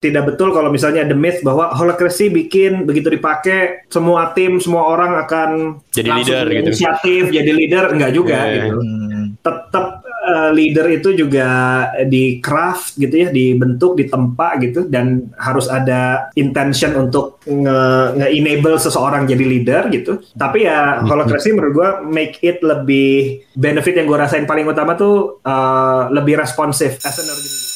tidak betul kalau misalnya the myth bahwa holacracy bikin begitu dipakai semua tim semua orang akan jadi langsung leader gitu. inisiatif jadi leader enggak juga Yeah. gitu Hmm. tetap uh, leader itu juga di craft gitu ya dibentuk ditempa gitu dan harus ada intention untuk nge, enable seseorang jadi leader gitu tapi ya holacracy menurut gua make it lebih benefit yang gua rasain paling utama tuh uh, lebih responsif as an organization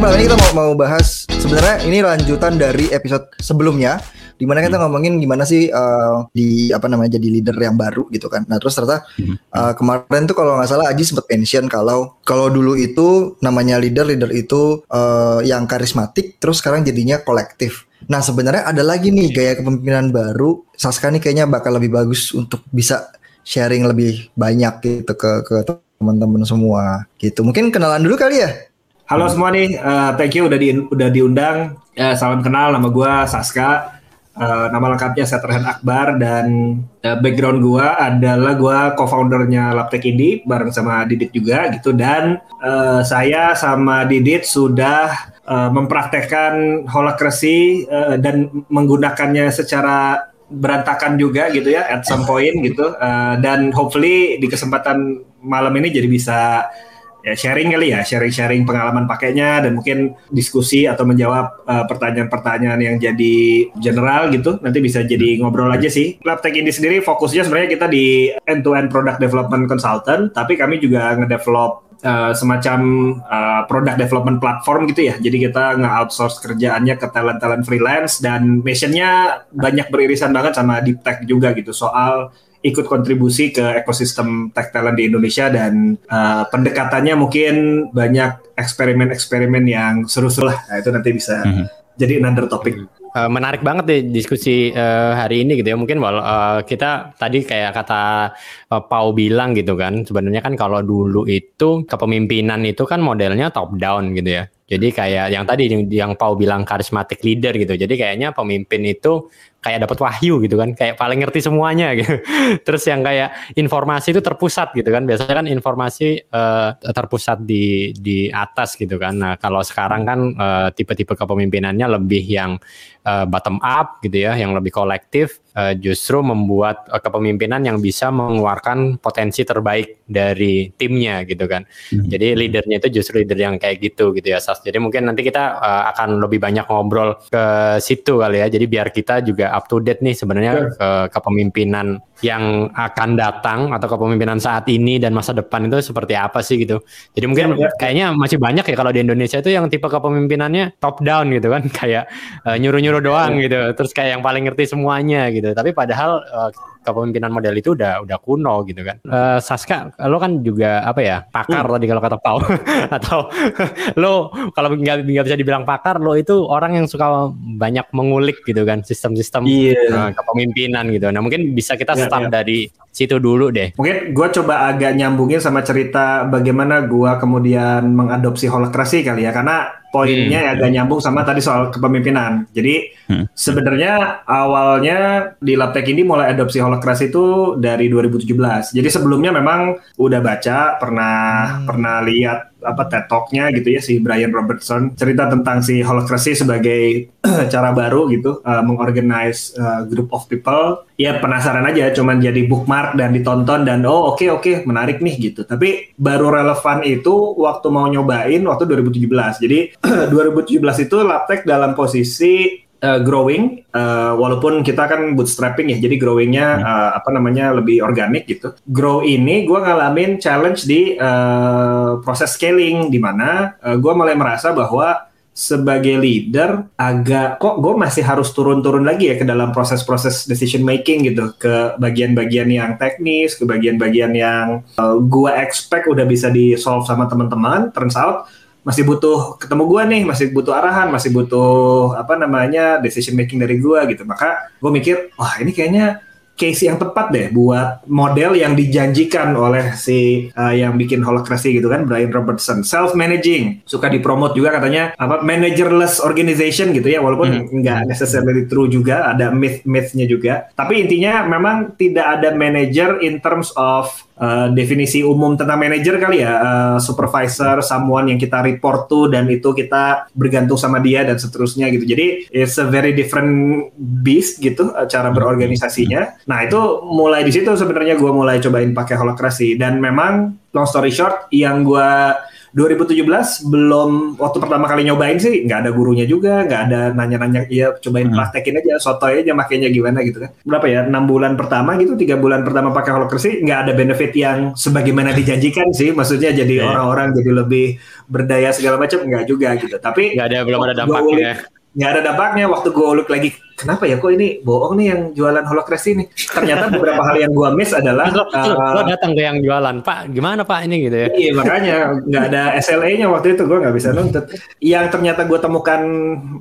malam ini kita mau mau bahas sebenarnya ini lanjutan dari episode sebelumnya di mana kita ngomongin gimana sih eh, di apa namanya jadi leader yang baru gitu kan. Nah terus ternyata eh, kemarin tuh kalau nggak salah Aji sempat mention kalau kalau dulu itu namanya leader leader itu eh, yang karismatik terus sekarang jadinya kolektif. Nah sebenarnya ada lagi nih gaya kepemimpinan baru. Saska nih kayaknya bakal lebih bagus untuk bisa sharing lebih banyak gitu ke ke teman-teman semua gitu. Mungkin kenalan dulu kali ya. Halo semua nih, eh, thank you udah di udah diundang. Eh, salam kenal, nama gua Saska. Eh, nama lengkapnya Seterhan Akbar dan eh, background gua adalah gua co-foundernya Laptek Indi bareng sama Didit juga gitu dan eh, saya sama Didit sudah eh, mempraktekkan holacracy eh, dan menggunakannya secara berantakan juga gitu ya at some point gitu Eh, dan hopefully di kesempatan malam ini jadi bisa ya sharing kali ya, sharing-sharing pengalaman pakainya dan mungkin diskusi atau menjawab uh, pertanyaan-pertanyaan yang jadi general gitu. Nanti bisa jadi ngobrol aja sih. Labtech ini sendiri fokusnya sebenarnya kita di end-to-end product development consultant, tapi kami juga ngedevelop uh, semacam uh, product development platform gitu ya. Jadi kita nge-outsource kerjaannya ke talent-talent freelance dan missionnya banyak beririsan banget sama deep tech juga gitu soal ikut kontribusi ke ekosistem tech talent di Indonesia dan uh, pendekatannya mungkin banyak eksperimen-eksperimen yang seru-seru lah. Nah, itu nanti bisa Mhm. jadi another topic. Eh, menarik banget deh diskusi eh, hari ini gitu ya. Mungkin walau kita tadi kayak kata eh, Pau bilang gitu kan, sebenarnya kan kalau dulu itu kepemimpinan itu kan modelnya top down gitu ya. Jadi kayak yang tadi yang, yang Pau bilang charismatic leader gitu. Jadi kayaknya pemimpin itu kayak dapat wahyu gitu kan, kayak paling ngerti semuanya gitu. Terus yang kayak informasi itu terpusat gitu kan. Biasanya kan informasi eh, terpusat di di atas gitu kan. Nah, kalau sekarang kan eh, tipe-tipe kepemimpinannya lebih yang eh, bottom up gitu ya, yang lebih kolektif, eh, justru membuat eh, kepemimpinan yang bisa mengeluarkan potensi terbaik dari timnya gitu kan. Jadi leadernya itu justru leader yang kayak gitu gitu ya, Sas. Jadi mungkin nanti kita eh, akan lebih banyak ngobrol ke situ kali ya. Jadi biar kita juga up to date nih sebenarnya ke kepemimpinan yang akan datang atau kepemimpinan saat ini dan masa depan itu seperti apa sih gitu. Jadi mungkin Ya, ya. kayaknya masih banyak ya kalau di Indonesia itu yang tipe kepemimpinannya top down gitu kan, kayak eh, nyuruh-nyuruh doang gitu. Terus kayak yang paling ngerti semuanya gitu. Tapi padahal eh, kepemimpinan model itu udah udah kuno gitu kan. Eh, Saska, lo kan juga apa ya pakar tadi kalau kata Pau atau lo kalau nggak nggak bisa dibilang pakar, lo itu orang yang suka banyak mengulik gitu kan sistem-sistem Iya. eh, kepemimpinan gitu. Nah mungkin bisa kita Ya, start ya. dari situ dulu deh. Mungkin gue coba agak nyambungin sama cerita bagaimana gue kemudian mengadopsi holacracy kali ya, karena poinnya Hmm. agak nyambung sama tadi soal kepemimpinan. Jadi Hmm. sebenarnya awalnya di Labtech ini mulai adopsi holacracy itu dari 2017. Jadi sebelumnya memang udah baca, pernah Hmm. pernah lihat apa TED Talk-nya gitu ya si Brian Robertson cerita tentang si holacracy sebagai cara baru gitu uh, mengorganize uh, group of people. Ya penasaran aja cuman jadi bookmark dan ditonton dan oh oke oke menarik nih gitu. Tapi baru relevan itu waktu mau nyobain waktu 2017 jadi 2017 itu Laptek dalam posisi uh, growing uh, walaupun kita kan bootstrapping ya jadi growingnya uh, apa namanya lebih organik gitu. Grow ini gue ngalamin challenge di uh, proses scaling di mana uh, gue mulai merasa bahwa sebagai leader agak kok gue masih harus turun-turun lagi ya ke dalam proses-proses decision making gitu ke bagian-bagian yang teknis ke bagian-bagian yang uh, gue expect udah bisa di solve sama teman-teman turns out masih butuh ketemu gua nih, masih butuh arahan, masih butuh apa namanya decision making dari gua gitu. Maka gue mikir, wah ini kayaknya case yang tepat deh buat model yang dijanjikan oleh si uh, yang bikin holacracy gitu kan Brian Robertson. Self managing suka dipromot juga katanya apa managerless organization gitu ya walaupun nggak necessarily true juga ada myth mythnya juga. Tapi intinya memang tidak ada manager in terms of uh, definisi umum tentang manajer kali ya, uh, supervisor, someone yang kita report to dan itu kita bergantung sama dia dan seterusnya gitu. Jadi it's a very different beast gitu uh, cara berorganisasinya. Nah itu mulai di situ sebenarnya gue mulai cobain pakai holokrasi dan memang long story short yang gue 2017 belum waktu pertama kali nyobain sih nggak ada gurunya juga nggak ada nanya-nanya ya cobain hmm. praktekin aja sotoy aja makainya gimana gitu kan berapa ya enam bulan pertama gitu tiga bulan pertama pakai holokrasi nggak ada benefit yang sebagaimana dijanjikan sih maksudnya jadi iya. orang-orang yeah. jadi lebih berdaya segala macam nggak juga gitu tapi nggak ada belum ada dampaknya nggak ada dampaknya waktu gue uluk lagi kenapa ya? Kok ini bohong nih yang jualan holokrasi ini? Ternyata beberapa hal yang gue miss adalah lo, uh, lo datang ke yang jualan? Pak gimana pak ini gitu ya? Iya makanya nggak ada SLA-nya waktu itu gue nggak bisa nuntut. Yang ternyata gue temukan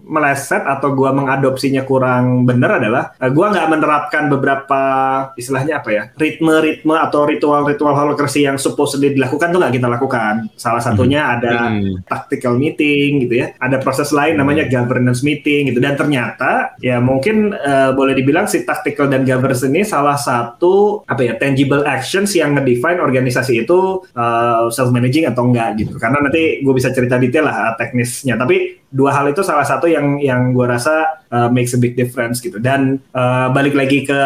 meleset atau gue mengadopsinya kurang bener adalah uh, gue nggak menerapkan beberapa istilahnya apa ya ritme-ritme atau ritual-ritual holokrasi yang supposedly dilakukan tuh nggak kita lakukan. Salah satunya hmm. ada hmm. tactical meeting gitu ya. Ada proses lain namanya governance meeting gitu. Dan ternyata ya mungkin uh, boleh dibilang si tactical dan governance ini salah satu apa ya tangible actions yang ngedefine organisasi itu uh, eh, self managing atau enggak gitu. Karena nanti gue bisa cerita detail lah teknisnya. Tapi dua hal itu salah satu yang yang gue rasa uh, makes a big difference gitu dan uh, balik lagi ke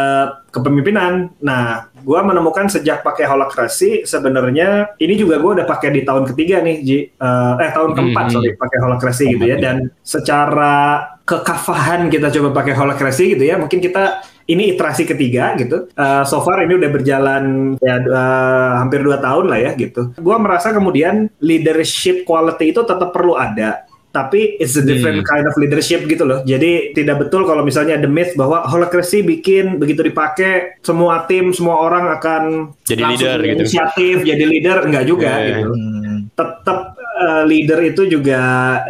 kepemimpinan nah gue menemukan sejak pakai holokrasi sebenarnya ini juga gue udah pakai di tahun ketiga nih Ji. Uh, eh tahun keempat hmm. sorry pakai holokrasi gitu ya dan secara kekafahan kita coba pakai holokrasi gitu ya mungkin kita ini iterasi ketiga gitu. Uh, so far ini udah berjalan ya uh, hampir dua tahun lah ya gitu. Gua merasa kemudian leadership quality itu tetap perlu ada tapi it's a different hmm. kind of leadership gitu loh. Jadi tidak betul kalau misalnya the myth bahwa holacracy bikin begitu dipakai semua tim, semua orang akan jadi leader gitu. Inisiatif, jadi leader enggak juga yeah. gitu. Hmm. Tetap uh, leader itu juga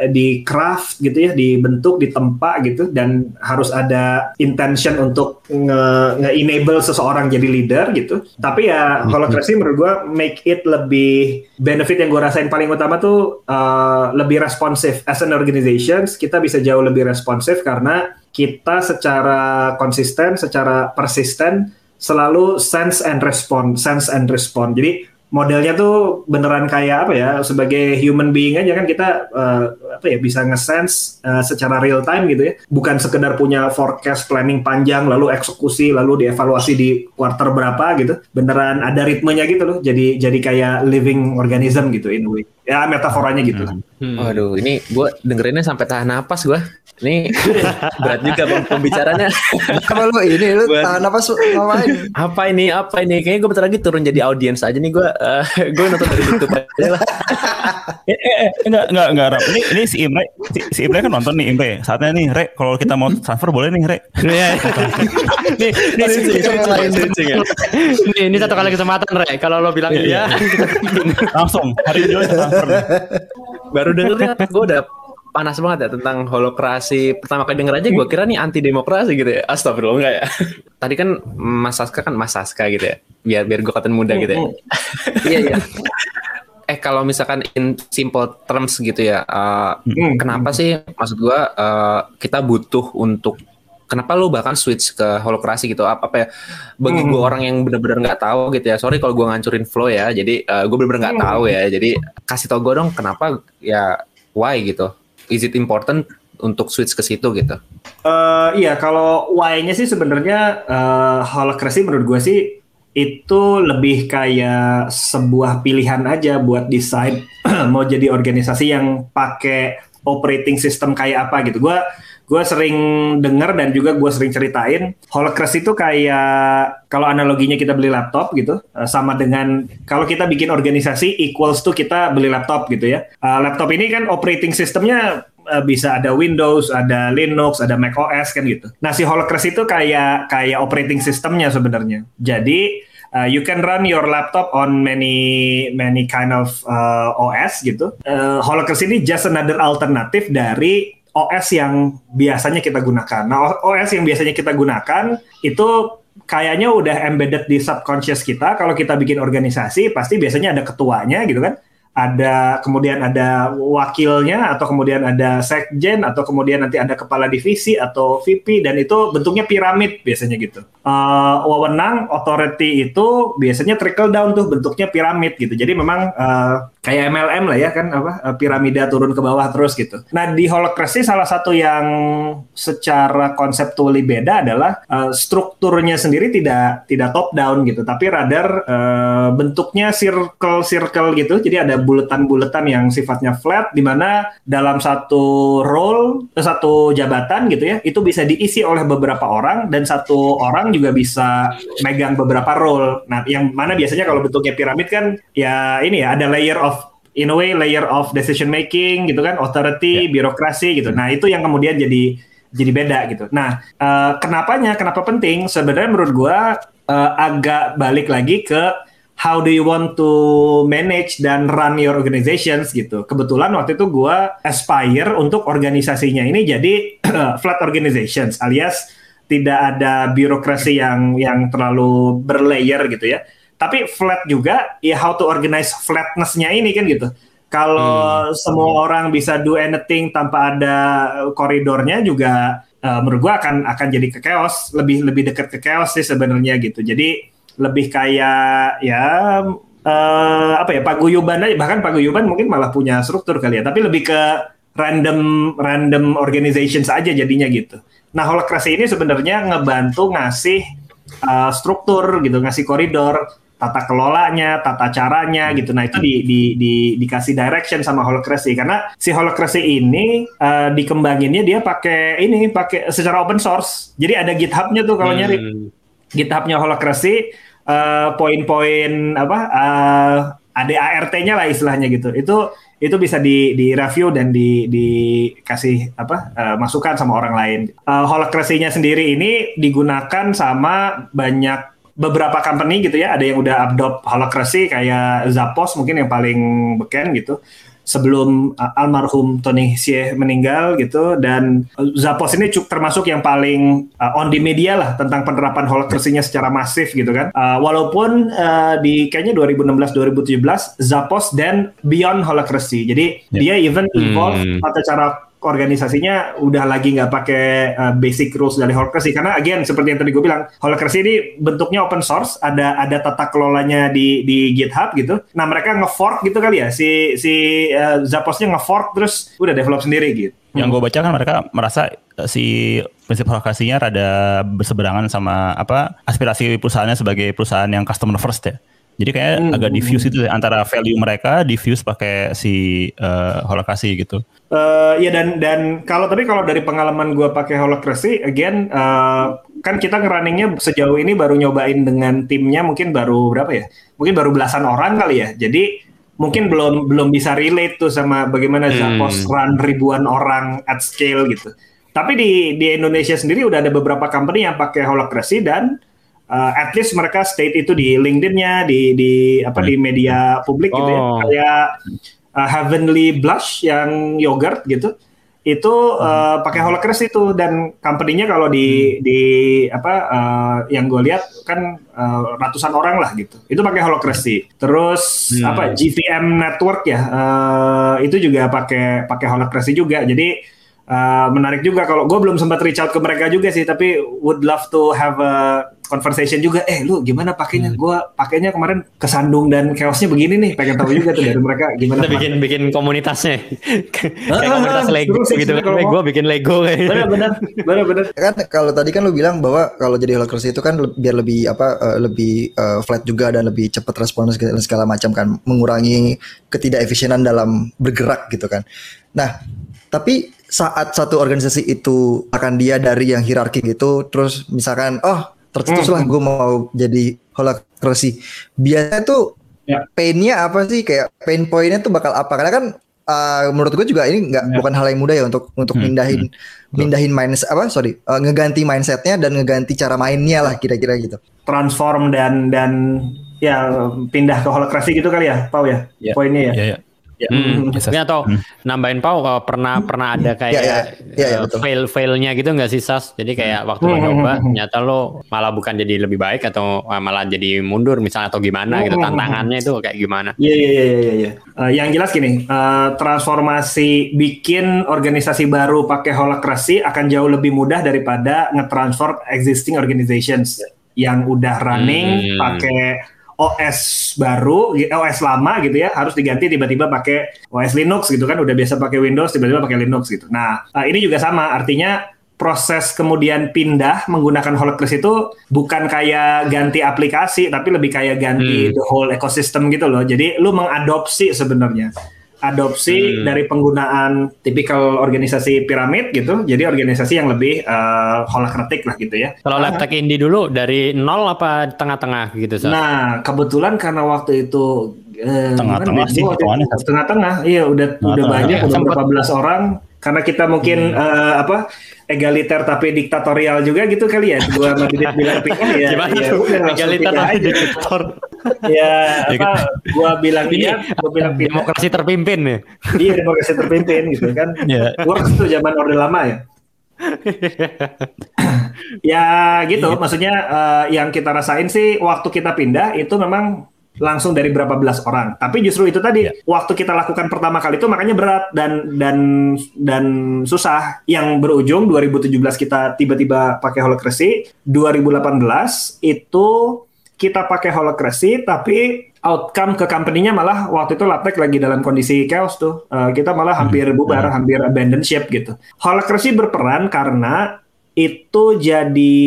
di craft gitu ya, dibentuk, ditempa gitu dan harus ada intention untuk nge-enable nge seseorang jadi leader gitu. Tapi ya holokrasi menurut gua make it lebih benefit yang gua rasain paling utama tuh uh, lebih responsif as an organization kita bisa jauh lebih responsif karena kita secara konsisten, secara persisten selalu sense and respond, sense and respond. Jadi modelnya tuh beneran kayak apa ya sebagai human being aja kan kita uh, apa ya bisa ngesense uh, secara real time gitu ya bukan sekedar punya forecast planning panjang lalu eksekusi lalu dievaluasi di quarter berapa gitu beneran ada ritmenya gitu loh jadi jadi kayak living organism gitu in a way ya metaforanya gitu hmm. Hmm. Waduh, ini gue dengerinnya sampai tahan napas gue. Ini berat juga pembicaranya. Apa lu ini lu tahan napas ngapain? Apa ini? Apa ini? Kayaknya gue bentar lagi turun jadi audiens aja nih gue. Uh, gue nonton dari YouTube aja lah. eh, eh, eh, enggak, enggak, enggak, Rap. Ini, ini si Imre, si, si Imre kan nonton nih Imre. Saatnya nih, Re, kalau kita mau transfer boleh nih, Re. Iya. nih, nih, nih, ini satu kali kesempatan, Re. Kalau lo bilang iya, langsung hari ini transfer. Baru dengernya gue udah panas banget ya tentang holokrasi. Pertama kali denger aja gue kira nih anti demokrasi gitu ya. Astagfirullah enggak ya. Tadi kan Mas Saska kan Mas Saska gitu ya. Biar biar gue katain muda gitu ya. Iya iya. eh kalau misalkan in simple terms gitu ya, uh, hmm. kenapa sih maksud gue uh, kita butuh untuk kenapa lu bahkan switch ke holokrasi gitu apa apa ya bagi hmm. gue orang yang bener-bener nggak -bener tahu gitu ya sorry kalau gue ngancurin flow ya jadi uh, gue bener-bener nggak -bener tahu ya jadi kasih tau gue dong kenapa ya why gitu is it important untuk switch ke situ gitu? Uh, iya, kalau why-nya sih sebenarnya uh, holacracy menurut gue sih itu lebih kayak sebuah pilihan aja buat desain mau jadi organisasi yang pakai operating system kayak apa gitu. Gue gue sering denger dan juga gue sering ceritain Holacracy itu kayak kalau analoginya kita beli laptop gitu uh, sama dengan kalau kita bikin organisasi equals tuh kita beli laptop gitu ya uh, laptop ini kan operating systemnya uh, bisa ada Windows, ada Linux, ada Mac OS kan gitu. Nah si Holacracy itu kayak kayak operating systemnya sebenarnya. Jadi uh, you can run your laptop on many many kind of uh, OS gitu. Uh, ini just another alternative dari OS yang biasanya kita gunakan. Nah, OS yang biasanya kita gunakan itu kayaknya udah embedded di subconscious kita. Kalau kita bikin organisasi, pasti biasanya ada ketuanya gitu kan. Ada kemudian ada wakilnya atau kemudian ada sekjen atau kemudian nanti ada kepala divisi atau VP dan itu bentuknya piramid biasanya gitu. Uh, wewenang authority itu biasanya trickle down tuh bentuknya piramid gitu. Jadi memang uh, kayak MLM lah ya kan apa uh, piramida turun ke bawah terus gitu. Nah di holokrasi salah satu yang secara konseptuali beda adalah uh, strukturnya sendiri tidak tidak top down gitu, tapi radar uh, bentuknya circle circle gitu. Jadi ada buletan-buletan yang sifatnya flat di mana dalam satu role satu jabatan gitu ya itu bisa diisi oleh beberapa orang dan satu orang juga bisa megang beberapa role. Nah, yang mana biasanya kalau bentuknya piramid kan ya ini ya ada layer of in a way layer of decision making gitu kan, authority, yeah. birokrasi gitu. Nah, itu yang kemudian jadi jadi beda gitu. Nah, uh, kenapanya? Kenapa penting? Sebenarnya menurut gua uh, agak balik lagi ke how do you want to manage dan run your organizations gitu. Kebetulan waktu itu gue aspire untuk organisasinya ini jadi flat organizations alias tidak ada birokrasi yang yang terlalu berlayer gitu ya. Tapi flat juga ya how to organize flatnessnya ini kan gitu. Kalau hmm. semua orang bisa do anything tanpa ada koridornya juga uh, menurut gue akan akan jadi ke chaos, lebih lebih dekat ke chaos sih sebenarnya gitu. Jadi lebih kayak ya uh, apa ya paguyuban aja bahkan paguyuban mungkin malah punya struktur kali ya tapi lebih ke random random organizations aja jadinya gitu. Nah holokrasi ini sebenarnya ngebantu ngasih uh, struktur gitu, ngasih koridor, tata kelolanya, tata caranya gitu. Nah itu di, di, di, dikasih direction sama holokrasi karena si holokrasi ini uh, dikembanginnya dia pakai ini pakai secara open source. Jadi ada GitHub-nya tuh kalau hmm. nyari GitHub-nya Holacracy uh, poin-poin apa uh, ada ART-nya lah istilahnya gitu. Itu itu bisa di di review dan di dikasih apa uh, masukan sama orang lain. Uh, Holacracy-nya sendiri ini digunakan sama banyak beberapa company gitu ya. Ada yang udah adopt Holacracy kayak Zappos mungkin yang paling beken gitu sebelum uh, almarhum Tony Xie meninggal gitu dan Zappos ini cukup termasuk yang paling uh, on the media lah tentang penerapan holacracy-nya secara masif gitu kan. Uh, walaupun uh, di kayaknya 2016 2017 Zappos dan Beyond Holacracy. Jadi yeah. dia even involve hmm. tata cara organisasinya udah lagi nggak pakai uh, basic rules dari Holacracy karena again seperti yang tadi gue bilang Holacracy ini bentuknya open source ada ada tata kelolanya di di GitHub gitu. Nah mereka ngefork gitu kali ya si si uh, Zappos-nya ngefork terus udah develop sendiri gitu. Yang gue baca kan mereka merasa uh, si prinsip holacracy-nya rada berseberangan sama apa aspirasi perusahaannya sebagai perusahaan yang customer first ya jadi kayak hmm. agak diffuse itu antara value mereka diffuse pakai si uh, holacracy gitu. Uh, ya dan dan kalau tapi kalau dari pengalaman gue pakai holacracy, again uh, kan kita ngerunningnya sejauh ini baru nyobain dengan timnya mungkin baru berapa ya? Mungkin baru belasan orang kali ya. Jadi mungkin belum belum bisa relate tuh sama bagaimana hmm. Zappos run ribuan orang at scale gitu. Tapi di di Indonesia sendiri udah ada beberapa company yang pakai holacracy dan uh, at least mereka state itu di LinkedIn-nya, di di apa di media publik oh. gitu ya. Oh. Kayak uh, Heavenly Blush yang yogurt gitu. Itu uh, pakai Holacracy itu dan company-nya kalau di hmm. di apa uh, yang gue lihat kan uh, ratusan orang lah gitu. Itu pakai Holacracy. Terus hmm. apa GVM Network ya. Uh, itu juga pakai pakai Holacracy juga. Jadi Uh, menarik juga kalau gue belum sempat reach out ke mereka juga sih tapi would love to have a conversation juga eh lu gimana pakainya? Hmm. gue pakainya kemarin kesandung dan chaosnya begini nih pengen tahu juga tuh dari mereka gimana kita bikin bikin komunitasnya. Kayak ah, komunitas Lego gitu. kan gue bikin Lego kayak benar benar benar benar. Kan kalau tadi kan lu bilang bahwa kalau jadi holacracy itu kan biar lebih apa uh, lebih uh, flat juga dan lebih cepat respon dan segala macam kan mengurangi ketidakefisienan dalam bergerak gitu kan. Nah tapi saat satu organisasi itu akan dia dari yang hierarki gitu, terus misalkan, oh tercetuslah hmm. gue mau jadi holacracy. Biasanya tuh ya. painnya apa sih? Kayak pain pointnya tuh bakal apa? Karena kan uh, menurut gue juga ini nggak ya. bukan hal yang mudah ya untuk untuk hmm. mindahin hmm. mindahin mindset apa sorry uh, ngeganti mindsetnya dan ngeganti cara mainnya lah kira-kira gitu. Transform dan dan ya pindah ke holacracy gitu kali ya, Pau ya, ya. poinnya ya. ya, ya. Hmm. Ini atau nambahin Pau kalau pernah pernah ada kayak Ya, ya. Ya, ya, eh, betul. fail failnya gitu nggak sih Sas? Jadi kayak waktu lo nyoba ternyata lo malah bukan jadi lebih baik atau eh, malah jadi mundur misalnya atau gimana gitu tantangannya itu kayak gimana? Iya iya iya iya. iya. Eh, yang jelas gini, eh, transformasi bikin organisasi baru pakai holacracy akan jauh lebih mudah daripada nge-transfer existing organizations yang udah running Hmm. pakai OS baru, OS lama gitu ya, harus diganti tiba-tiba pakai OS Linux gitu kan, udah biasa pakai Windows tiba-tiba pakai Linux gitu. Nah, eh, ini juga sama, artinya proses kemudian pindah menggunakan Holacracy itu bukan kayak ganti aplikasi tapi lebih kayak ganti Hmm. the whole ecosystem gitu loh. Jadi lu mengadopsi sebenarnya adopsi Hmm. dari penggunaan tipikal organisasi piramid gitu. Jadi organisasi yang lebih eh, holacratic lah gitu ya. Kalau LabTech Indie dulu dari nol apa tengah-tengah gitu Sas? Nah, kebetulan karena waktu itu eh, Tengah-tengah sih ya, itu Tengah-tengah, iya udah udah Tengah-tengah. banyak, Iya, udah sempet. berapa belas orang. Karena kita mungkin eh, apa egaliter tapi diktatorial juga gitu kali ya. Gua sama Didit bilang pindah ya. Gimana ya tuh? udah, Egaliter tapi diktator. Ya, Ya, apa? Gua bilang Ini iya, gua bilang pindah. demokrasi terpimpin ya. Iya demokrasi terpimpin gitu kan. Iya. Works tuh zaman orde lama ya. ya gitu, maksudnya eh, yang kita rasain sih waktu kita pindah itu memang langsung dari berapa belas orang. Tapi justru itu tadi Ya. waktu kita lakukan pertama kali itu makanya berat dan dan dan susah. Yang berujung 2017 kita tiba-tiba pakai holacracy, 2018 itu kita pakai holacracy tapi outcome ke company-nya malah waktu itu Laptek lagi dalam kondisi chaos tuh. Eh, kita malah hampir bubar, hampir abandon ship gitu. Holacracy berperan karena itu jadi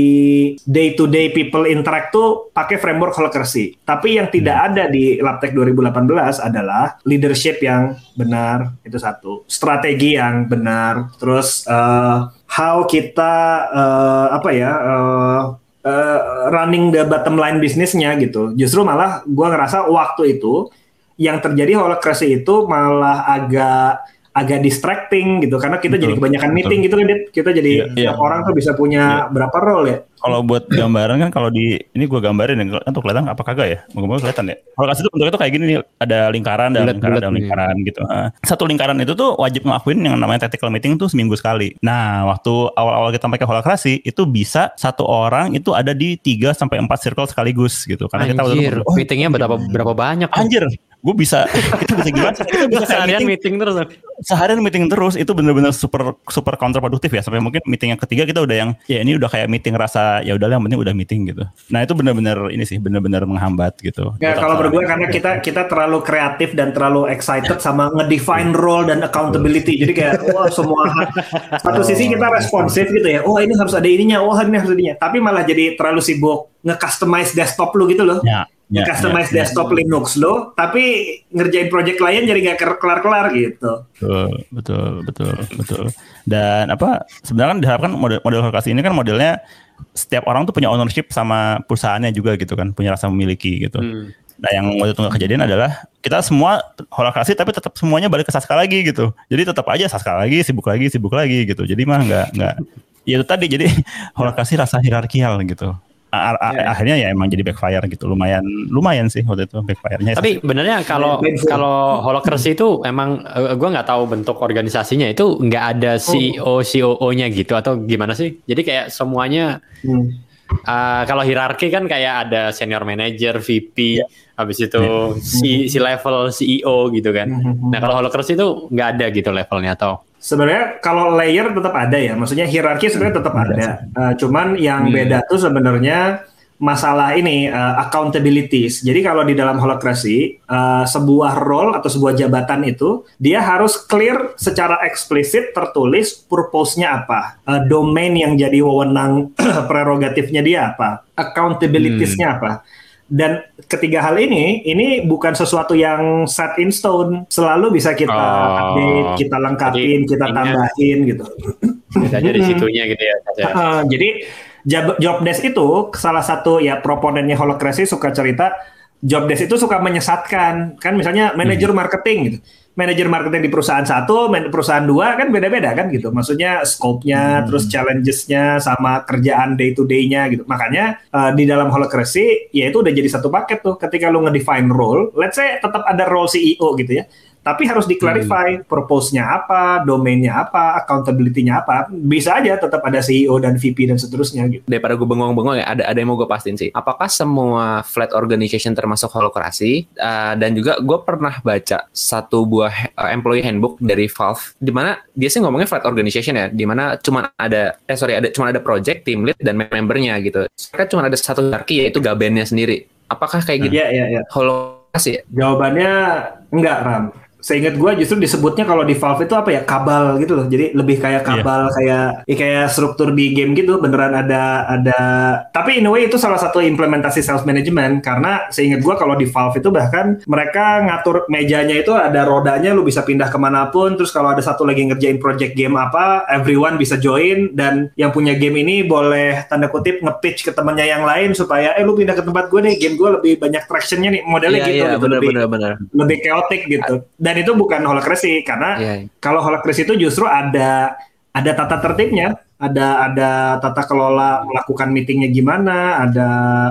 day to day people interact tuh pakai framework holacracy. Tapi yang tidak ada di Laptek 2018 adalah leadership yang benar itu satu, strategi yang benar, terus eh, how kita eh, apa ya eh, eh, running the bottom line bisnisnya gitu. Justru malah gua ngerasa waktu itu yang terjadi holacracy itu malah agak agak distracting gitu karena kita jadi Betul, kebanyakan betul. meeting gitu kan Dit. kita jadi Iya, iya. tiap orang tuh bisa punya berapa role ya Kalau buat gambaran kan kalau di ini gua gambarin ya, tuh kelihatan apa kagak ya? Moga-moga kelihatan ya. Kalau kasih itu bentuknya tuh kayak gini nih, ada lingkaran, ada Bulat-bulat lingkaran, ada nih. lingkaran gitu. Ah. Satu lingkaran itu tuh wajib ngelakuin yang namanya tactical meeting tuh seminggu sekali. Nah, waktu awal-awal kita pakai holacracy itu bisa satu orang itu ada di 3 sampai 4 circle sekaligus gitu. Karena kita waktu itu Anjir, ngobrol, oh, meetingnya berapa berapa banyak? anjir, gue bisa kita bisa gimana? Kita bisa Seharian meeting, meeting terus. seharian meeting terus itu bener-bener super super counterproduktif ya sampai mungkin meeting yang ketiga kita udah yang ya ini udah kayak meeting rasa ya udah yang penting udah meeting gitu nah itu bener-bener ini sih bener-bener menghambat gitu Ya kalau berdua karena kita kita terlalu kreatif dan terlalu excited sama ngedefine role dan accountability. Jadi kayak wah semua satu sisi kita responsif gitu ya. Oh ini harus ada ininya, oh ini harus ada ininya. Tapi malah jadi terlalu sibuk nge-customize desktop lu gitu loh. ya, ya, Nge-customize ya, ya. desktop Linux lo, tapi ngerjain project lain jadi nggak kelar-kelar gitu. betul betul betul betul dan apa sebenarnya kan diharapkan model model lokasi ini kan modelnya setiap orang tuh punya ownership sama perusahaannya juga gitu kan punya rasa memiliki gitu Hmm. Nah yang waktu itu kejadian adalah kita semua holokrasi tapi tetap semuanya balik ke Saska lagi gitu. Jadi tetap aja Saska lagi, sibuk lagi, sibuk lagi gitu. Jadi mah nggak nggak ya itu tadi jadi holokrasi rasa hierarkial gitu. A- a- Ya. Akhirnya ya emang jadi backfire gitu. Lumayan lumayan sih waktu itu backfire-nya. Tapi benernya kalau Painful. kalau holocracy itu emang eh, gua nggak tahu bentuk organisasinya itu nggak ada CEO COO-nya gitu atau gimana sih? Jadi kayak semuanya Hmm. eh, kalau hierarki kan kayak ada senior manager, VP, habis itu si si level CEO gitu kan. Hmm. Nah kalau holocracy itu nggak ada gitu levelnya atau? Sebenarnya kalau layer tetap ada ya, maksudnya hierarki sebenarnya tetap ada. Eh, cuman yang Hmm. beda tuh sebenarnya masalah ini eh, accountabilities. Jadi kalau di dalam holokrasi eh, sebuah role atau sebuah jabatan itu dia harus clear secara eksplisit tertulis purpose-nya apa, eh, domain yang jadi wewenang prerogatifnya dia apa, accountabilities-nya apa. Dan ketiga hal ini, ini bukan sesuatu yang set in stone. Selalu bisa kita Oh. update, kita lengkapin, Jadi, kita tambahin gitu. Bisa aja di situnya gitu ya. Uh, jadi job, job desk itu salah satu ya proponennya holokrasi suka cerita job desk itu suka menyesatkan kan misalnya manajer marketing gitu manajer marketing di perusahaan satu perusahaan dua kan beda-beda kan gitu. Maksudnya scope-nya terus challenges-nya sama kerjaan day to day-nya gitu. Makanya uh, di dalam holokrasi ya itu udah jadi satu paket tuh. Ketika lu ngedefine role let's say tetap ada role CEO gitu ya tapi harus di-clarify Hmm. purpose-nya apa, domainnya apa, accountability-nya apa. Bisa aja tetap ada CEO dan VP dan seterusnya gitu. daripada gue bengong-bengong ya ada ada yang mau gue pastiin sih apakah semua flat organization termasuk holokrasi Uh, dan juga gue pernah baca satu buah uh, employee handbook dari Valve di mana dia sih ngomongnya flat organization ya di mana cuma ada eh sorry ada cuma ada project team lead dan membernya gitu mereka cuma ada satu hierarchy yaitu gabennya sendiri apakah kayak gitu Iya, iya, iya. holokrasi ya? Jawabannya enggak, Ram. Seingat gue justru disebutnya kalau di Valve itu apa ya kabal gitu loh. Jadi lebih kayak kabal kayak ya kayak struktur di game gitu. Beneran ada ada. Tapi in a way itu salah satu implementasi sales management karena seingat gue kalau di Valve itu bahkan mereka ngatur mejanya itu ada rodanya, lu bisa pindah ke mana pun. Terus kalau ada satu lagi ngerjain project game apa, everyone bisa join dan yang punya game ini boleh tanda kutip nge-pitch ke temannya yang lain supaya eh lu pindah ke tempat gue deh, game gue lebih banyak tractionnya nih modelnya Iya, gitu. iya, gitu. bener, lebih, bener, bener. lebih chaotic gitu. Dan itu bukan holacracy karena iya. kalau holacracy itu justru ada ada tata tertibnya, ada ada tata kelola melakukan meetingnya gimana, ada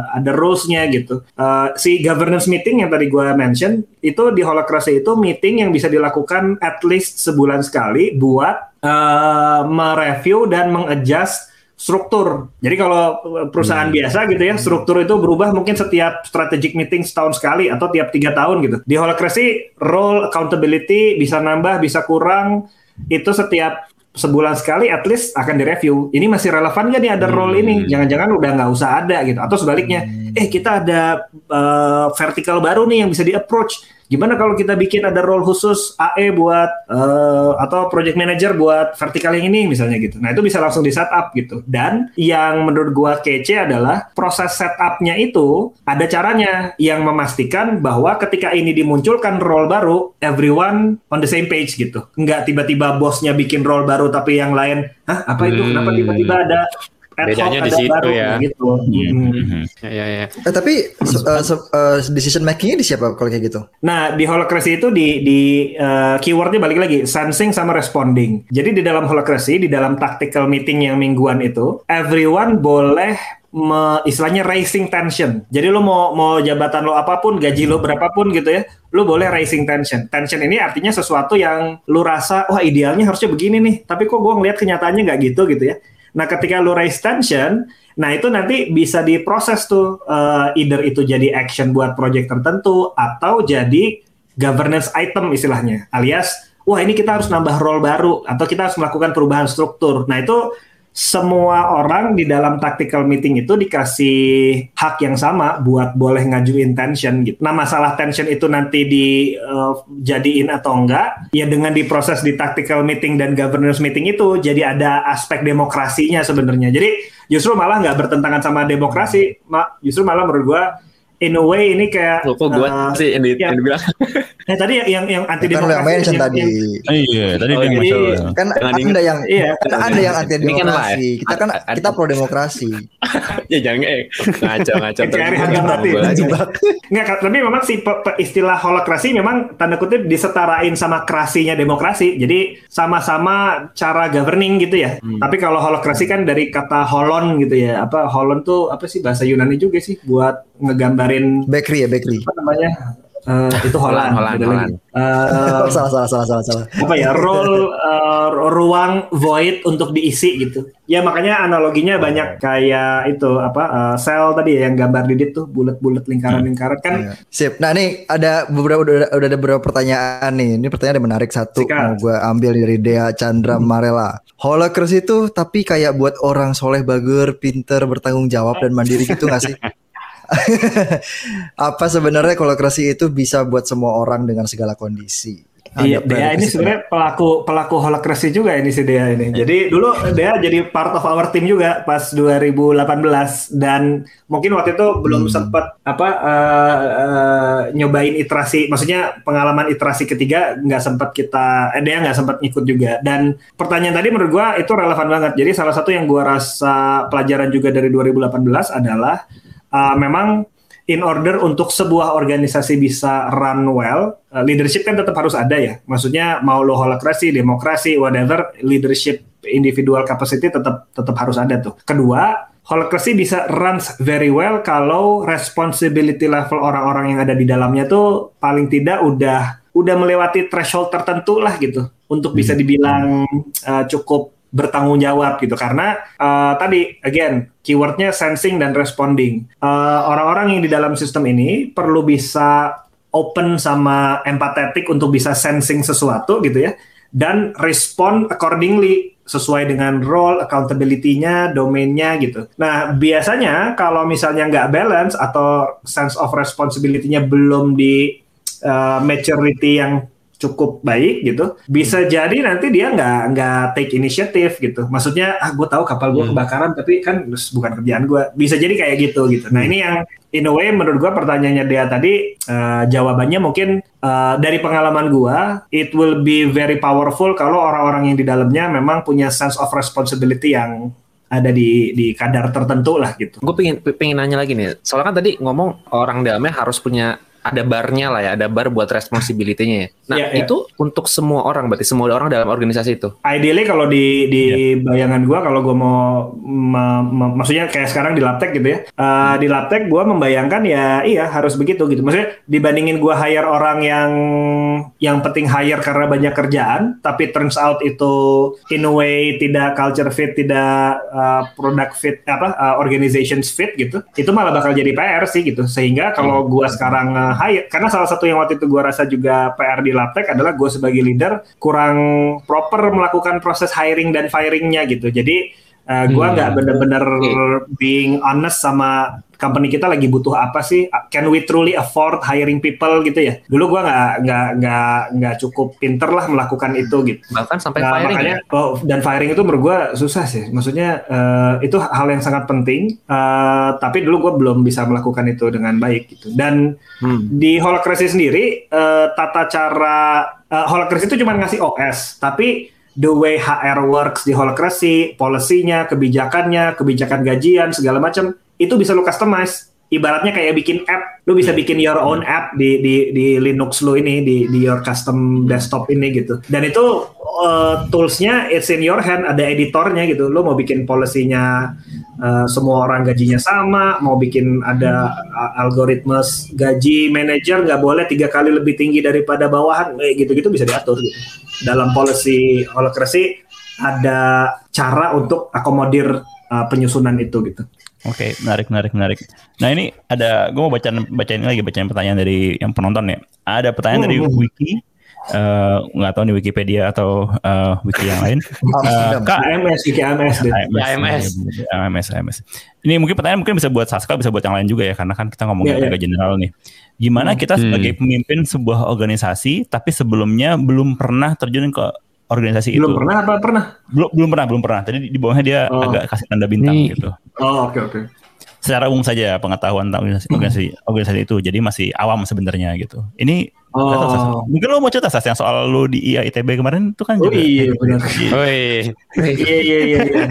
ada rules-nya gitu. Eh, si governance meeting yang tadi gue mention itu di holacracy itu meeting yang bisa dilakukan at least sebulan sekali buat eh, mereview dan mengadjust struktur. Jadi kalau perusahaan biasa gitu ya, struktur itu berubah mungkin setiap strategic meeting setahun sekali atau tiap tiga tahun gitu. Di holacracy, role accountability bisa nambah, bisa kurang. Itu setiap sebulan sekali at least akan direview. Ini masih relevan nggak nih ada role ini? Jangan-jangan udah nggak usah ada gitu. Atau sebaliknya, eh kita ada uh, vertical baru nih yang bisa di approach. Gimana kalau kita bikin ada role khusus AE buat uh, atau project manager buat vertikal yang ini misalnya gitu. Nah itu bisa langsung di setup gitu. Dan yang menurut gua kece adalah proses setupnya itu ada caranya yang memastikan bahwa ketika ini dimunculkan role baru, everyone on the same page gitu. Nggak tiba-tiba bosnya bikin role baru tapi yang lain, hah apa itu? Kenapa Hmm. tiba-tiba ada ad Bedanya di ada situ baru ya. gitu. Hmm. Mhm. Ya, ya, ya. Eh, tapi se- eh, se- eh, decision makingnya di siapa kalau kayak gitu? Nah, di holacracy itu di di eh, keywordnya balik lagi sensing sama responding. Jadi di dalam holacracy, di dalam tactical meeting yang mingguan itu, everyone boleh me, istilahnya raising tension. Jadi lo mau mau jabatan lo apa pun, gaji lo berapapun gitu ya, lo boleh raising tension. Tension ini artinya sesuatu yang lo rasa, wah idealnya harusnya begini nih, tapi kok gue ngelihat kenyataannya nggak gitu gitu ya. Nah, ketika lo raise tension, nah itu nanti bisa diproses tuh, eh, either itu jadi action buat project tertentu atau jadi governance item istilahnya, alias wah ini kita harus nambah role baru atau kita harus melakukan perubahan struktur. Nah itu semua orang di dalam tactical meeting itu dikasih hak yang sama buat boleh ngajuin tension gitu. Nah masalah tension itu nanti dijadiin atau enggak, ya dengan diproses di tactical meeting dan governance meeting itu jadi ada aspek demokrasinya sebenarnya. Jadi justru malah nggak bertentangan sama demokrasi, justru malah menurut gua in a way ini kayak Loh, kok gue eh, sih yang, di, ya. yang dibilang eh tadi yang yang anti Kan lo yang demokrasi mention yang- tadi. yang- Iya, tadi Oh, dia yang jadi- masalah. Kan anda yang Iya. kan anda yang anti kan demokrasi. live. Kita kan kita pro demokrasi. ya jangan eh ngaco ngaco cari harga mati. Gua lagi. Nggak, tapi memang si pe- pe- istilah holokrasi memang tanda kutip disetarain sama krasinya demokrasi. Jadi sama-sama cara governing gitu ya. Tapi kalau holokrasi kan dari kata holon gitu ya. Apa holon tuh apa sih bahasa Yunani juga sih buat ngegambarin Bakery ya bakery. apa namanya? Eh, itu Holland. Holland, Holland. Eh, Oh, salah salah salah salah salah. apa ya role eh, ruang void untuk diisi gitu ya makanya analoginya banyak kayak itu apa eh, sel tadi ya yang gambar didit tuh bulat-bulat lingkaran-lingkaran kan Iya. Sip. Nah nih ada beberapa udah, udah ada beberapa pertanyaan nih. Ini pertanyaan yang menarik satu Sikat. mau gue ambil dari Dea Chandra Marela. Holacracy itu tapi kayak buat orang soleh bager, pinter, bertanggung jawab dan mandiri gitu gak sih? Apa sebenarnya holacracy itu bisa buat semua orang dengan segala kondisi? Iya, Dea ini sebenarnya pelaku pelaku holacracy juga ini si Dea ini. Jadi dulu Dea jadi part of our team juga pas 2018 dan mungkin waktu itu belum sempat apa eh, eh, nyobain iterasi, maksudnya pengalaman iterasi ketiga nggak sempat kita, eh, Dea nggak sempat ngikut juga. Dan pertanyaan tadi menurut gua itu relevan banget. Jadi salah satu yang gua rasa pelajaran juga dari 2018 adalah eh, memang in order untuk sebuah organisasi bisa run well, uh, leadership kan tetap harus ada ya. Maksudnya mau lo holacracy, demokrasi, whatever, leadership individual capacity tetap tetap harus ada tuh. Kedua, holacracy bisa runs very well kalau responsibility level orang-orang yang ada di dalamnya tuh paling tidak udah udah melewati threshold tertentu lah gitu untuk bisa dibilang uh, cukup bertanggung jawab gitu. Karena uh, tadi again keywordnya sensing dan responding. Uh, orang-orang yang di dalam sistem ini perlu bisa open sama empathetic untuk bisa sensing sesuatu gitu ya. Dan respond accordingly sesuai dengan role, accountability-nya, domainnya gitu. Nah, biasanya kalau misalnya nggak balance atau sense of responsibility-nya belum di uh, maturity yang cukup baik gitu, bisa jadi nanti dia nggak nggak take initiative gitu. Maksudnya, ah gue tahu kapal gue Hmm. kebakaran, tapi kan bukan kerjaan gue. Bisa jadi kayak gitu gitu. Nah ini yang in a way menurut gue pertanyaannya dia tadi eh, jawabannya mungkin eh, dari pengalaman gue, it will be very powerful kalau orang-orang yang di dalamnya memang punya sense of responsibility yang ada di di kadar tertentu lah gitu. Gue pengen pengen nanya lagi nih. Soalnya kan tadi ngomong orang dalamnya harus punya ada barnya lah ya, ada bar buat responsibility-nya ya. Nah, Iya, iya. itu untuk semua orang berarti semua orang dalam organisasi itu. Ideally kalau di di bayangan gua kalau gua mau ma- ma- maksudnya kayak sekarang di Laptek gitu ya. Uh, Di Laptek gua membayangkan ya iya harus begitu gitu. Maksudnya dibandingin gua hire orang yang yang penting hire karena banyak kerjaan tapi turns out itu in a way tidak culture fit, tidak uh, product fit apa uh, organizations fit gitu. Itu malah bakal jadi PR sih gitu. Sehingga kalau gua sekarang uh, hire karena salah satu yang waktu itu gua rasa juga PR di Laptek adalah gue sebagai leader kurang proper melakukan proses hiring dan firingnya gitu. Jadi uh, gue Hmm. nggak bener-bener Oke. being honest sama company kita lagi butuh apa sih? Can we truly afford hiring people gitu ya? Dulu gue nggak nggak nggak nggak cukup pinter lah melakukan itu gitu. Bahkan sampai Nah, firing makanya ya. oh, dan firing itu menurut gue susah sih. Maksudnya eh, itu hal yang sangat penting. eh, tapi dulu gue belum bisa melakukan itu dengan baik gitu. Dan Hmm. di Holacracy sendiri eh, tata cara eh, Holacracy itu cuma ngasih OS, tapi the way HR works di Holacracy, polisinya, kebijakannya, kebijakan gajian segala macam itu bisa lu customize. Ibaratnya kayak bikin app, lu bisa bikin your own app di di di Linux lu ini di di your custom desktop ini gitu. Dan itu eh, toolsnya it's in your hand, ada editornya gitu. Lu mau bikin polisinya eh, semua orang gajinya sama, mau bikin ada uh, algoritmes gaji manajer nggak boleh tiga kali lebih tinggi daripada bawahan, eh, gitu-gitu bisa diatur gitu. Dalam policy holacracy ada cara untuk akomodir uh, penyusunan itu gitu. Oke, menarik, menarik, menarik. Nah ini ada, gue mau baca bacain lagi bacain pertanyaan dari yang penonton ya. Ada pertanyaan dari Hmm. Wiki, eh, nggak tahu nih Wikipedia atau eh, Wiki yang lain. Amsterdam. Kak, AMS, Wiki AMS deh. AMS. AMS, AMS. Ini mungkin pertanyaan mungkin bisa buat Saska, bisa buat yang lain juga ya, karena kan kita ngomongin Iya, iya. agak general nih. Gimana kita Hmm. sebagai pemimpin sebuah organisasi, tapi sebelumnya belum pernah terjun ke organisasi Belum itu? pernah apa pernah? Belum, belum pernah, belum pernah. Tadi di bawahnya dia Oh. agak kasih tanda bintang Nih. gitu. Oh oke oke. Secara umum saja pengetahuan tentang organisasi, organisasi, organisasi itu, jadi masih awam sebenarnya gitu. Ini Oh. nggak tahu, Sas. mungkin lo mau cerita Sas yang soal lo di IA ITB kemarin itu kan Oh juga. iya benar. Woi, Iya iya iya. iya.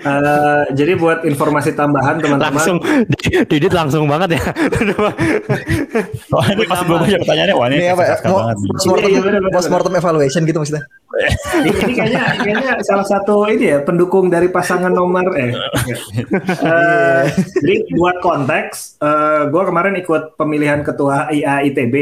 Eh, jadi buat informasi tambahan teman-teman. langsung Didit langsung banget ya. Oh, ini pas gue baca pertanyaannya, wah ini apa ya? Banget. postmortem, Iya, iya, evaluation gitu maksudnya. ini, ini kayaknya kayaknya salah satu ini ya pendukung dari pasangan nomor eh. Eh, jadi buat konteks, eh gue kemarin ikut pemilihan ketua IA ITB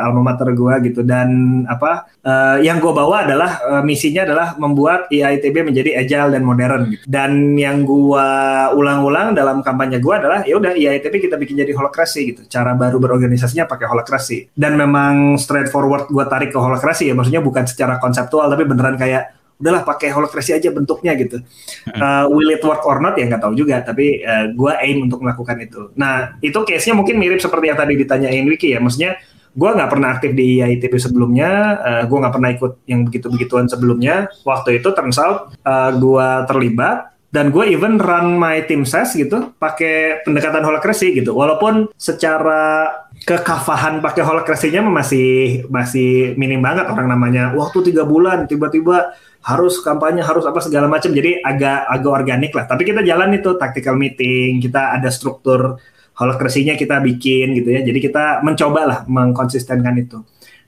eh, alma mater gue gitu dan apa eh, yang gue bawa adalah eh, misinya adalah membuat IA ITB menjadi agile dan modern gitu. Dan yang gue ulang-ulang dalam kampanye gue adalah ya udah IA ITB kita bikin jadi holokrasi gitu. Cara baru berorganisasinya pakai holokrasi. Dan memang straightforward gue tarik ke holokrasi ya maksudnya bukan secara konseptual tapi beneran kayak udahlah pakai holokrasi aja bentuknya gitu. Uh, will it work or not ya nggak tahu juga, tapi uh, gue aim untuk melakukan itu. Nah itu case-nya mungkin mirip seperti yang tadi ditanyain Wiki ya, maksudnya gue nggak pernah aktif di IITB sebelumnya, uh, gue nggak pernah ikut yang begitu-begituan sebelumnya. Waktu itu turns out uh, gue terlibat dan gue even run my team ses gitu pakai pendekatan holokrasi gitu. Walaupun secara kekafahan pakai holokrasinya masih masih minim banget orang namanya. Waktu tiga bulan tiba-tiba harus kampanye harus apa segala macam. Jadi agak agak organik lah. Tapi kita jalan itu tactical meeting kita ada struktur holokrasinya kita bikin gitu ya. Jadi kita mencoba lah mengkonsistenkan itu.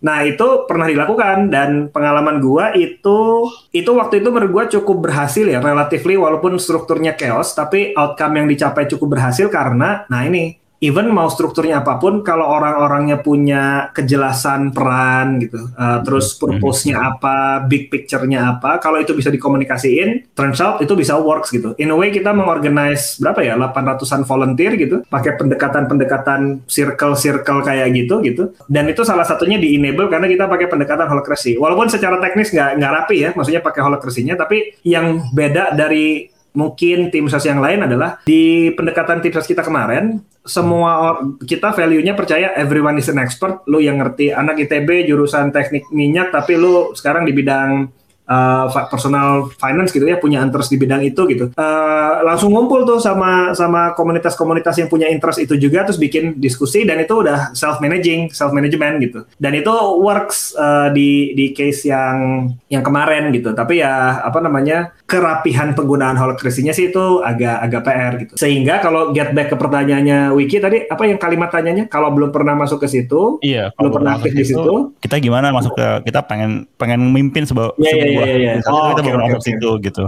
Nah itu pernah dilakukan dan pengalaman gua itu itu waktu itu menurut gua cukup berhasil ya relatively walaupun strukturnya chaos tapi outcome yang dicapai cukup berhasil karena nah ini even mau strukturnya apa pun, kalau orang-orangnya punya kejelasan peran gitu, uh, terus purpose-nya apa, big picture-nya apa, kalau itu bisa dikomunikasiin, turns out itu bisa works gitu. In a way kita mengorganize berapa ya, 800-an volunteer gitu, pakai pendekatan-pendekatan circle-circle kayak gitu gitu. Dan itu salah satunya di enable karena kita pakai pendekatan holacracy. Walaupun secara teknis nggak nggak rapi ya, maksudnya pakai holacracy-nya, tapi yang beda dari mungkin tim sos yang lain adalah di pendekatan tim sos kita kemarin semua kita value-nya percaya everyone is an expert. Lu yang ngerti anak ITB jurusan teknik minyak tapi lu sekarang di bidang uh, personal finance gitu ya punya interest di bidang itu gitu. Uh, langsung ngumpul tuh sama sama komunitas-komunitas yang punya interest itu juga terus bikin diskusi dan itu udah self managing self management gitu. Dan itu works uh, di di case yang yang kemarin gitu. Tapi ya apa namanya kerapihan penggunaan holacracy-nya sih itu agak agak PR gitu sehingga kalau get back ke pertanyaannya Wiki tadi apa yang kalimat tanyanya kalau belum pernah masuk ke situ iya belum pernah aktif di situ kita gimana masuk ke kita pengen pengen memimpin sebuah yeah, yeah, sebuah yeah, yeah. kita Oh, kita oke, baru oke, masuk oke. situ gitu.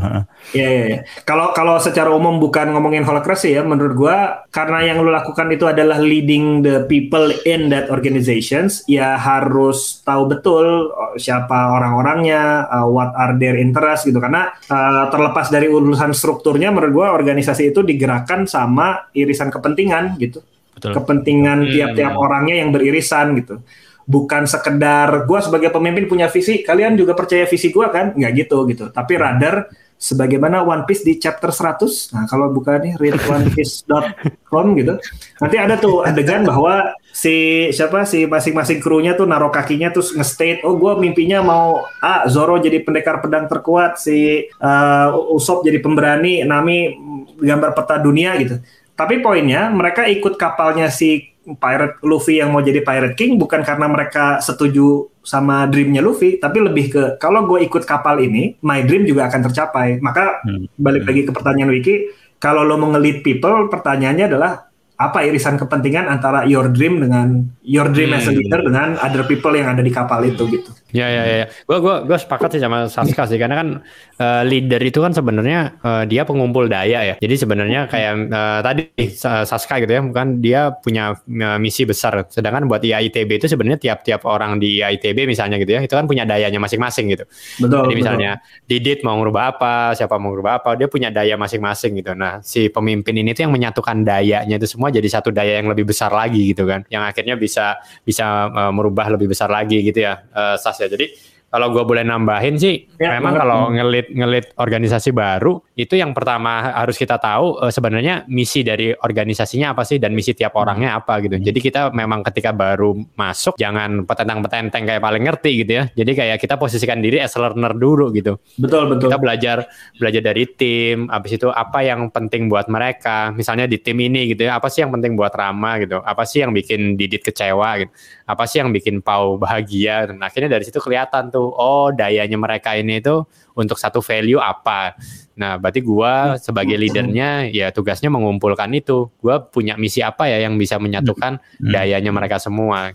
Iya, iya, iya. Kalau kalau secara umum bukan ngomongin holacracy ya, menurut gua karena yang lu lakukan itu adalah leading the people in that organizations, ya harus tahu betul oh, siapa orang-orangnya, uh, what are their interest gitu. Karena uh, terlepas dari urusan strukturnya, menurut gua organisasi itu digerakkan sama irisan kepentingan gitu. betul Kepentingan Hmm. tiap-tiap orangnya yang beririsan gitu. Bukan sekedar gua sebagai pemimpin punya visi, kalian juga percaya visi gua kan? Nggak gitu gitu. Tapi rather sebagaimana One Piece di chapter 100. Nah, kalau buka nih read onepiece.com gitu. Nanti ada tuh adegan bahwa si siapa si masing-masing krunya tuh naruh kakinya terus nge-state, "Oh, gua mimpinya mau ah Zoro jadi pendekar pedang terkuat, si uh, Usopp jadi pemberani, Nami gambar peta dunia gitu." Tapi poinnya mereka ikut kapalnya si Pirate Luffy yang mau jadi Pirate King bukan karena mereka setuju sama dreamnya Luffy, tapi lebih ke kalau gue ikut kapal ini, my dream juga akan tercapai. Maka Hmm. balik lagi ke pertanyaan Wiki, kalau lo mau nge-lead people, pertanyaannya adalah apa irisan kepentingan antara your dream dengan your dream as a Hmm. leader dengan other people yang ada di kapal itu gitu. Ya ya ya. Gue gua gua sepakat sih sama Saska sih karena kan eh, leader itu kan sebenarnya eh, dia pengumpul daya ya. Jadi sebenarnya kayak eh, tadi Sa- Saska gitu ya, bukan dia punya eh, misi besar. Sedangkan buat IITB itu sebenarnya tiap-tiap orang di IITB misalnya gitu ya, itu kan punya dayanya masing-masing gitu. Betul. Jadi misalnya Didit mau ngerubah apa, siapa mau ngerubah apa, dia punya daya masing-masing gitu. Nah, si pemimpin ini tuh yang menyatukan dayanya itu semua jadi satu daya yang lebih besar lagi gitu kan. Yang akhirnya bisa bisa uh, merubah lebih besar lagi gitu ya, uh, Sas ya. Jadi kalau gue boleh nambahin sih, Ya, memang kalau ngelit ngelit organisasi baru itu yang pertama harus kita tahu uh, sebenarnya misi dari organisasinya apa sih dan misi tiap orangnya apa gitu. Jadi kita memang ketika baru masuk jangan petentang-petenteng kayak paling ngerti gitu ya. Jadi kayak kita posisikan diri as learner dulu gitu. Betul betul. Kita belajar belajar dari tim, habis itu apa yang penting buat mereka. Misalnya di tim ini gitu ya, apa sih yang penting buat Rama gitu? Apa sih yang bikin Didit kecewa gitu? Apa sih yang bikin Pau bahagia? Nah, akhirnya dari situ kelihatan tuh, oh dayanya mereka ini tuh untuk satu value apa. Nah, berarti gua sebagai leadernya ya tugasnya mengumpulkan itu. Gua punya misi apa ya yang bisa menyatukan dayanya mereka semua.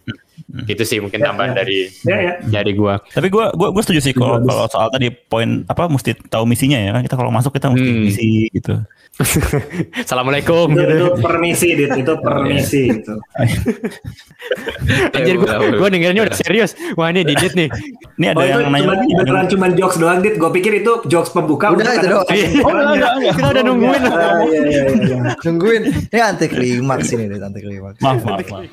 Gitu sih mungkin Ya, tambahan ya. dari Ya ya. dari gua. Tapi gue gua, gua setuju sih kalau kalau soal tadi poin apa mesti tahu misinya ya kan kita kalau masuk kita mesti Hmm. misi gitu. Assalamualaikum Itu, gitu. itu permisi, Dit. itu permisi itu. Anjir gue Ya, udah, gue dengernya udah serius. Wah ini Didit nih. Ini ada Oh, itu yang nanya cuman, beneran cuman jokes doang, Dit. Gue pikir itu jokes pembuka. Udah, itu doang. ada- Oh, enggak, enggak. Kita udah nungguin. Iya, iya, iya, iya. Nungguin. Ini anti klimaks ini nih, anti klimaks. maaf maaf maaf.